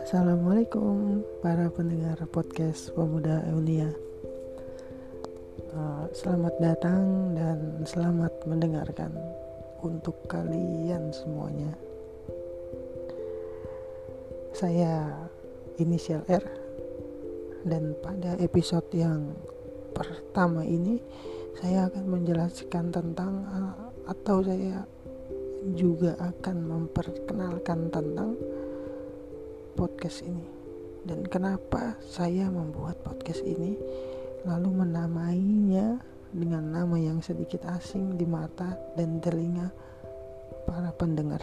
Assalamualaikum para pendengar podcast Pemuda Eunia. Uh, Selamat datang dan selamat mendengarkan untuk kalian semuanya. Saya inisial R Dan pada episode yang pertama ini Saya akan menjelaskan tentang uh, Atau saya juga akan memperkenalkan tentang podcast ini dan kenapa saya membuat podcast ini lalu menamainya dengan nama yang sedikit asing di mata dan telinga para pendengar.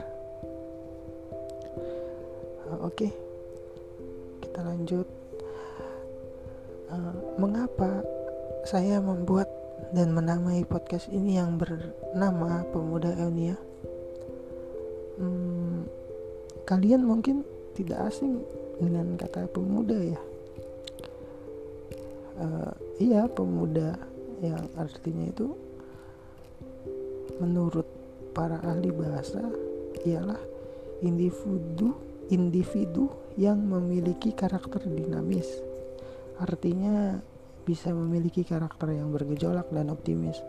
Uh, Oke, kita lanjut. Uh, mengapa saya membuat dan menamai podcast ini yang bernama Pemuda Eunia? Hmm, kalian mungkin tidak asing dengan kata pemuda ya. Uh, iya pemuda yang artinya itu menurut para ahli bahasa ialah individu individu yang memiliki karakter dinamis. Artinya bisa memiliki karakter yang bergejolak dan optimis.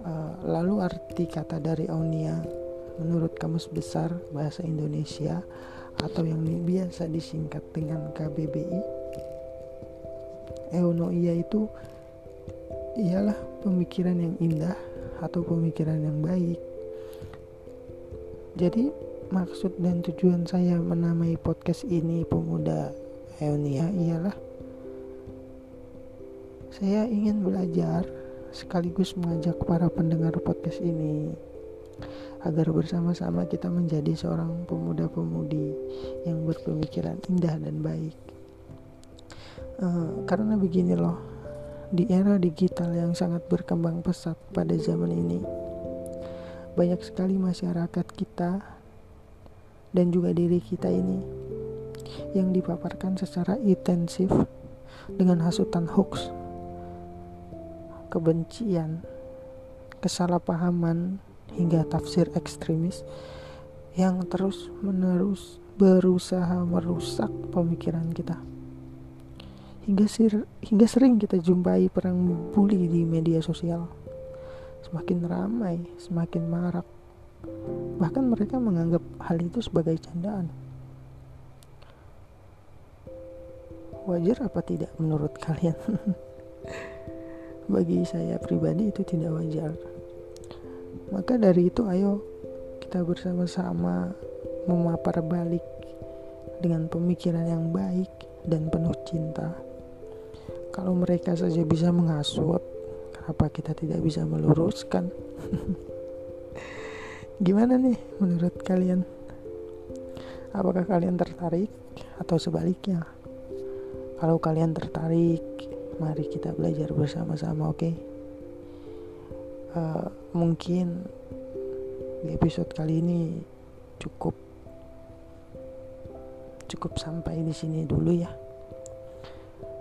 Uh, lalu arti kata dari Aunia menurut Kamus Besar Bahasa Indonesia atau yang biasa disingkat dengan KBBI eunoia itu ialah pemikiran yang indah atau pemikiran yang baik. Jadi maksud dan tujuan saya menamai podcast ini pemuda eunia ialah saya ingin belajar sekaligus mengajak para pendengar podcast ini agar bersama-sama kita menjadi seorang pemuda-pemudi yang berpemikiran indah dan baik. Uh, karena begini loh, di era digital yang sangat berkembang pesat pada zaman ini, banyak sekali masyarakat kita dan juga diri kita ini yang dipaparkan secara intensif dengan hasutan hoax, kebencian, kesalahpahaman, hingga tafsir ekstremis yang terus-menerus berusaha merusak pemikiran kita. Hingga, sir, hingga sering kita jumpai perang bully di media sosial. Semakin ramai, semakin marak. Bahkan mereka menganggap hal itu sebagai candaan. Wajar apa tidak menurut kalian? Bagi saya pribadi itu tidak wajar. Maka dari itu ayo kita bersama-sama memapar balik dengan pemikiran yang baik dan penuh cinta. Kalau mereka saja bisa menghasut, kenapa kita tidak bisa meluruskan? Gimana nih menurut kalian? Apakah kalian tertarik atau sebaliknya? Kalau kalian tertarik, mari kita belajar bersama-sama, oke? Okay? Uh, mungkin di episode kali ini cukup cukup sampai di sini dulu ya.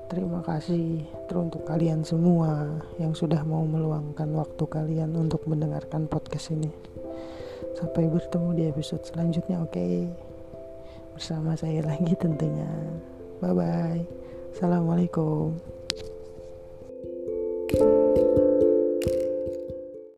Terima kasih teruntuk kalian semua yang sudah mau meluangkan waktu kalian untuk mendengarkan podcast ini. Sampai bertemu di episode selanjutnya, oke? Okay? Bersama saya lagi tentunya. Bye bye. Assalamualaikum.